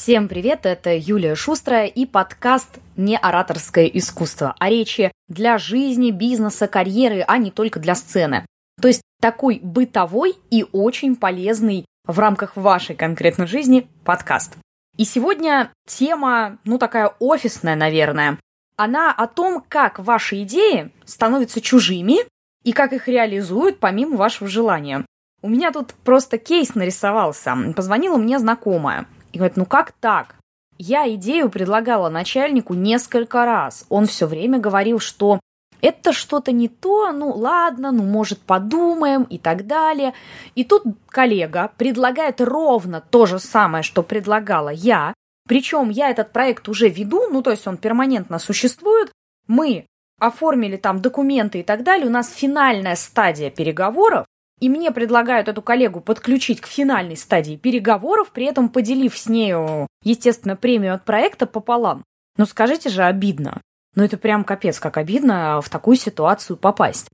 Всем привет, это Юлия Шустрая и подкаст «Не ораторское искусство», о речи для жизни, бизнеса, карьеры, а не только для сцены. То есть такой бытовой и очень полезный в рамках вашей конкретной жизни подкаст. И сегодня тема, ну такая офисная, наверное. Она о том, как ваши идеи становятся чужими и как их реализуют помимо вашего желания. У меня тут просто кейс нарисовался. Позвонила мне знакомая – и говорит, ну как так? Я идею предлагала начальнику несколько раз. Он все время говорил, что это что-то не то, ну ладно, ну может подумаем и так далее. И тут коллега предлагает ровно то же самое, что предлагала я. Причем я этот проект уже веду, ну то есть он перманентно существует. Мы оформили там документы и так далее. У нас финальная стадия переговоров и мне предлагают эту коллегу подключить к финальной стадии переговоров, при этом поделив с нею, естественно, премию от проекта пополам. Ну скажите же, обидно. Ну это прям капец, как обидно в такую ситуацию попасть.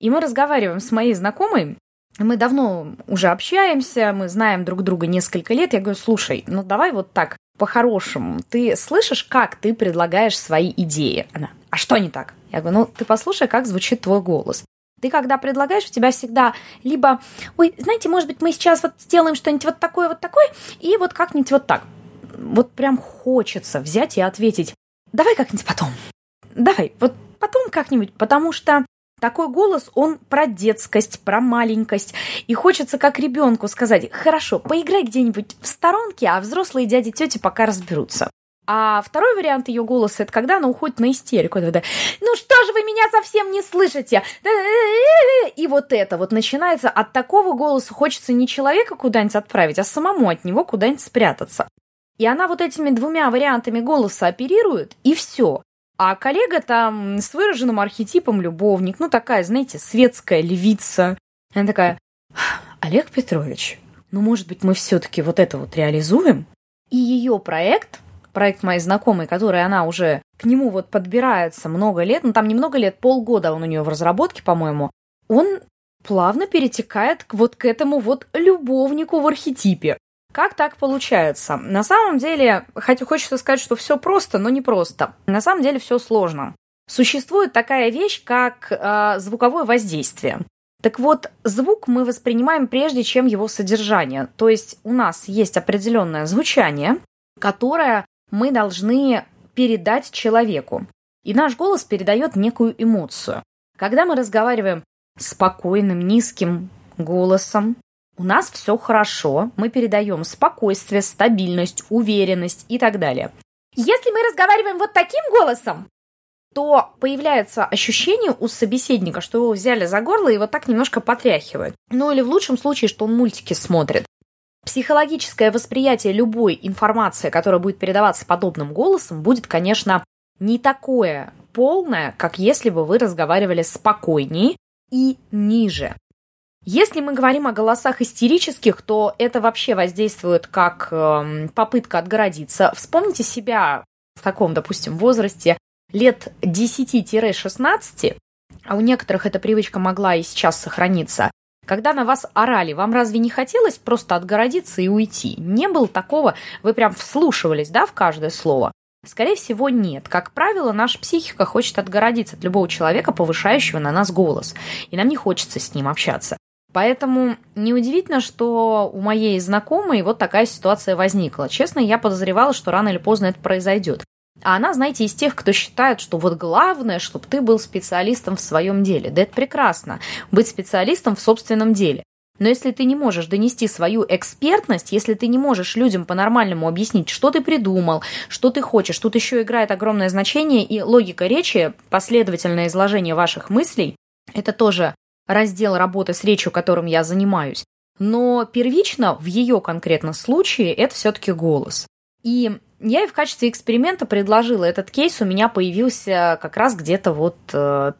И мы разговариваем с моей знакомой, мы давно уже общаемся, мы знаем друг друга несколько лет. Я говорю, слушай, ну давай вот так, по-хорошему. Ты слышишь, как ты предлагаешь свои идеи? Она, а что не так? Я говорю, ну ты послушай, как звучит твой голос. Ты когда предлагаешь, у тебя всегда либо, ой, знаете, может быть, мы сейчас вот сделаем что-нибудь вот такое, вот такое, и вот как-нибудь вот так. Вот прям хочется взять и ответить, давай как-нибудь потом. Давай, вот потом как-нибудь, потому что такой голос, он про детскость, про маленькость. И хочется как ребенку сказать, хорошо, поиграй где-нибудь в сторонке, а взрослые дяди тети пока разберутся. А второй вариант ее голоса это когда она уходит на истерику. Это, ну что же вы меня совсем не слышите? И вот это вот начинается от такого голоса хочется не человека куда-нибудь отправить, а самому от него куда-нибудь спрятаться. И она вот этими двумя вариантами голоса оперирует, и все. А коллега там с выраженным архетипом любовник, ну такая, знаете, светская львица. Она такая, Олег Петрович, ну может быть мы все-таки вот это вот реализуем? И ее проект проект моей знакомой, который она уже к нему вот подбирается много лет, ну там немного лет, полгода он у нее в разработке, по-моему, он плавно перетекает к вот к этому вот любовнику в архетипе. Как так получается? На самом деле, хотя хочется сказать, что все просто, но не просто. На самом деле все сложно. Существует такая вещь, как э, звуковое воздействие. Так вот, звук мы воспринимаем прежде, чем его содержание. То есть у нас есть определенное звучание, которое мы должны передать человеку. И наш голос передает некую эмоцию. Когда мы разговариваем спокойным, низким голосом, у нас все хорошо, мы передаем спокойствие, стабильность, уверенность и так далее. Если мы разговариваем вот таким голосом, то появляется ощущение у собеседника, что его взяли за горло и вот так немножко потряхивают. Ну или в лучшем случае, что он мультики смотрит. Психологическое восприятие любой информации, которая будет передаваться подобным голосом, будет, конечно, не такое полное, как если бы вы разговаривали спокойнее и ниже. Если мы говорим о голосах истерических, то это вообще воздействует как э, попытка отгородиться. Вспомните себя в таком, допустим, возрасте лет 10-16, а у некоторых эта привычка могла и сейчас сохраниться, когда на вас орали, вам разве не хотелось просто отгородиться и уйти? Не было такого, вы прям вслушивались, да, в каждое слово? Скорее всего, нет. Как правило, наша психика хочет отгородиться от любого человека, повышающего на нас голос. И нам не хочется с ним общаться. Поэтому неудивительно, что у моей знакомой вот такая ситуация возникла. Честно, я подозревала, что рано или поздно это произойдет. А она, знаете, из тех, кто считает, что вот главное, чтобы ты был специалистом в своем деле. Да это прекрасно, быть специалистом в собственном деле. Но если ты не можешь донести свою экспертность, если ты не можешь людям по-нормальному объяснить, что ты придумал, что ты хочешь, тут еще играет огромное значение и логика речи, последовательное изложение ваших мыслей, это тоже раздел работы с речью, которым я занимаюсь. Но первично в ее конкретном случае это все-таки голос. И я и в качестве эксперимента предложила этот кейс, у меня появился как раз где-то вот 3-4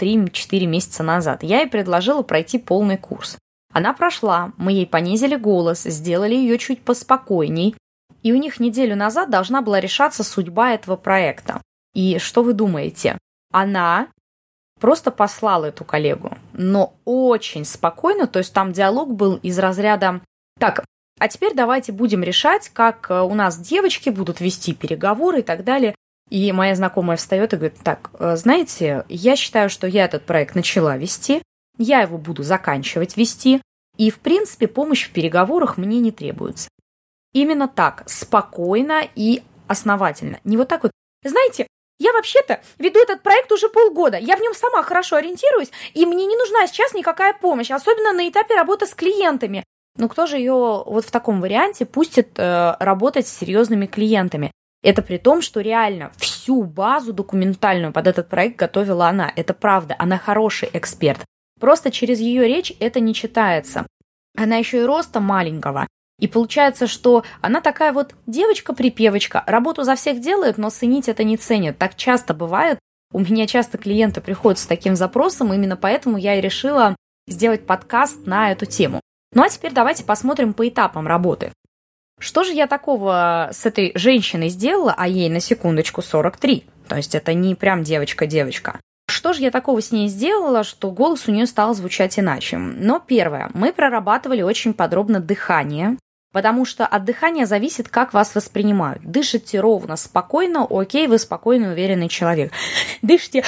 э, месяца назад. Я ей предложила пройти полный курс. Она прошла, мы ей понизили голос, сделали ее чуть поспокойней, и у них неделю назад должна была решаться судьба этого проекта. И что вы думаете? Она просто послала эту коллегу, но очень спокойно, то есть там диалог был из разряда «Так, А теперь давайте будем решать, как э, у нас девочки будут вести переговоры и так далее. И моя знакомая встает и говорит, так, э, знаете, я считаю, что я этот проект начала вести, я его буду заканчивать вести, и, в принципе, помощь в переговорах мне не требуется. Именно так, спокойно и основательно. Не вот так вот, знаете, я вообще-то веду этот проект уже полгода, я в нем сама хорошо ориентируюсь, и мне не нужна сейчас никакая помощь, особенно на этапе работы с клиентами. Ну кто же ее вот в таком варианте пустит э, работать с серьезными клиентами? Это при том, что реально всю базу документальную под этот проект готовила она. Это правда, она хороший эксперт. Просто через ее речь это не читается. Она еще и роста маленького. И получается, что она такая вот девочка-припевочка, работу за всех делает, но ценить это не ценит. Так часто бывает. У меня часто клиенты приходят с таким запросом, именно поэтому я и решила сделать подкаст на эту тему. Ну а теперь давайте посмотрим по этапам работы. Что же я такого с этой женщиной сделала, а ей на секундочку 43? То есть это не прям девочка-девочка. Что же я такого с ней сделала, что голос у нее стал звучать иначе? Но первое, мы прорабатывали очень подробно дыхание, потому что от дыхания зависит, как вас воспринимают. Дышите ровно, спокойно, окей, вы спокойный, уверенный человек. Дышите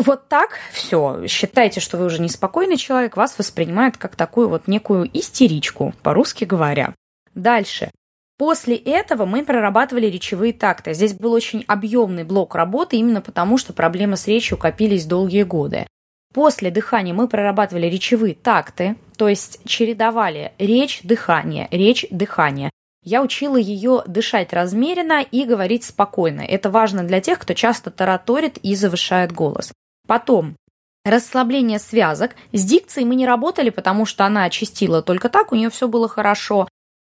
вот так, все, считайте, что вы уже неспокойный человек, вас воспринимают как такую вот некую истеричку, по-русски говоря. Дальше. После этого мы прорабатывали речевые такты. Здесь был очень объемный блок работы, именно потому что проблемы с речью копились долгие годы. После дыхания мы прорабатывали речевые такты, то есть чередовали речь, дыхание, речь, дыхание. Я учила ее дышать размеренно и говорить спокойно. Это важно для тех, кто часто тараторит и завышает голос. Потом расслабление связок. С дикцией мы не работали, потому что она очистила только так, у нее все было хорошо.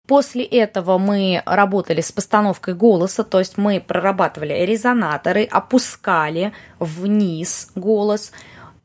После этого мы работали с постановкой голоса, то есть мы прорабатывали резонаторы, опускали вниз голос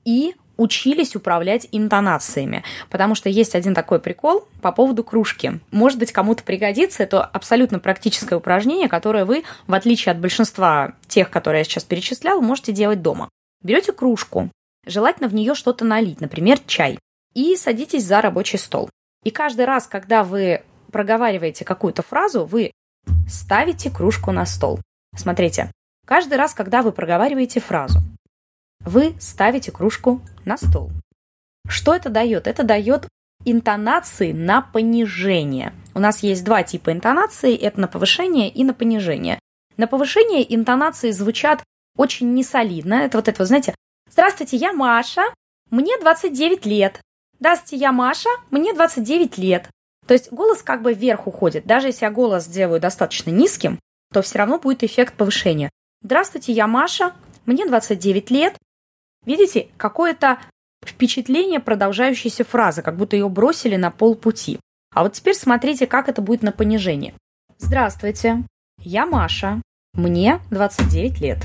и учились управлять интонациями. Потому что есть один такой прикол по поводу кружки. Может быть, кому-то пригодится. Это абсолютно практическое упражнение, которое вы, в отличие от большинства тех, которые я сейчас перечислял, можете делать дома. Берете кружку, желательно в нее что-то налить, например, чай, и садитесь за рабочий стол. И каждый раз, когда вы проговариваете какую-то фразу, вы ставите кружку на стол. Смотрите, каждый раз, когда вы проговариваете фразу, вы ставите кружку на стол. Что это дает? Это дает интонации на понижение. У нас есть два типа интонации, это на повышение и на понижение. На повышение интонации звучат очень несолидно. Это вот это, вы знаете, «Здравствуйте, я Маша, мне 29 лет». «Здравствуйте, я Маша, мне 29 лет». То есть голос как бы вверх уходит. Даже если я голос сделаю достаточно низким, то все равно будет эффект повышения. Здравствуйте, я Маша, мне 29 лет. Видите, какое-то впечатление продолжающейся фразы, как будто ее бросили на полпути. А вот теперь смотрите, как это будет на понижение. Здравствуйте, я Маша, мне 29 лет.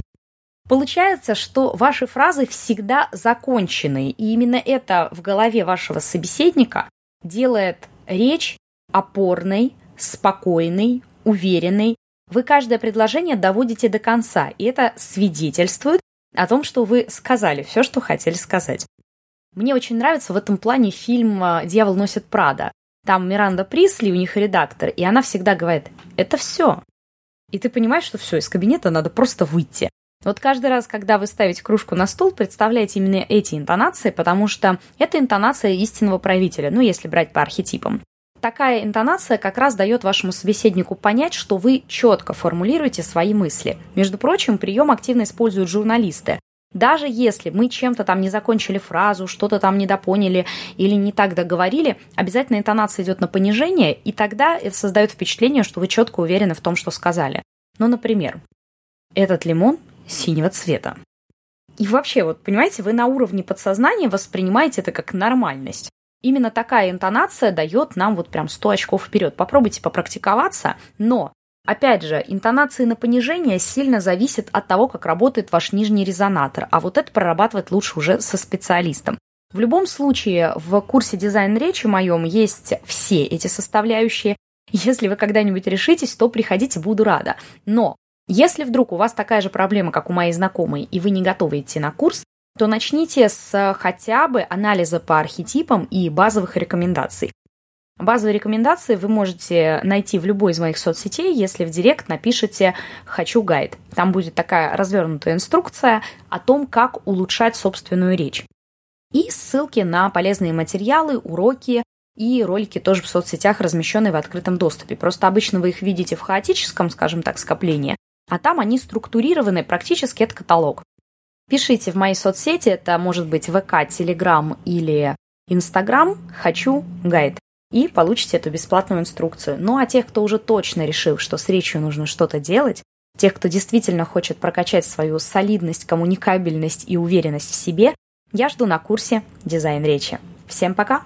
Получается, что ваши фразы всегда законченные, и именно это в голове вашего собеседника делает Речь опорной, спокойной, уверенной. Вы каждое предложение доводите до конца, и это свидетельствует о том, что вы сказали все, что хотели сказать. Мне очень нравится в этом плане фильм а, «Дьявол носит Прада». Там Миранда Присли, у них редактор, и она всегда говорит «это все». И ты понимаешь, что все, из кабинета надо просто выйти. Вот каждый раз, когда вы ставите кружку на стол, представляете именно эти интонации, потому что это интонация истинного правителя, ну, если брать по архетипам. Такая интонация как раз дает вашему собеседнику понять, что вы четко формулируете свои мысли. Между прочим, прием активно используют журналисты. Даже если мы чем-то там не закончили фразу, что-то там недопоняли или не так договорили, обязательно интонация идет на понижение, и тогда это создает впечатление, что вы четко уверены в том, что сказали. Ну, например, этот лимон синего цвета. И вообще, вот понимаете, вы на уровне подсознания воспринимаете это как нормальность. Именно такая интонация дает нам вот прям 100 очков вперед. Попробуйте попрактиковаться, но Опять же, интонации на понижение сильно зависят от того, как работает ваш нижний резонатор, а вот это прорабатывать лучше уже со специалистом. В любом случае, в курсе дизайн речи моем есть все эти составляющие. Если вы когда-нибудь решитесь, то приходите, буду рада. Но если вдруг у вас такая же проблема, как у моей знакомой, и вы не готовы идти на курс, то начните с хотя бы анализа по архетипам и базовых рекомендаций. Базовые рекомендации вы можете найти в любой из моих соцсетей, если в директ напишите «хочу гайд». Там будет такая развернутая инструкция о том, как улучшать собственную речь. И ссылки на полезные материалы, уроки и ролики тоже в соцсетях, размещенные в открытом доступе. Просто обычно вы их видите в хаотическом, скажем так, скоплении, а там они структурированы, практически это каталог. Пишите в мои соцсети, это может быть ВК, Телеграм или Инстаграм «Хочу гайд» и получите эту бесплатную инструкцию. Ну а тех, кто уже точно решил, что с речью нужно что-то делать, тех, кто действительно хочет прокачать свою солидность, коммуникабельность и уверенность в себе, я жду на курсе «Дизайн речи». Всем пока!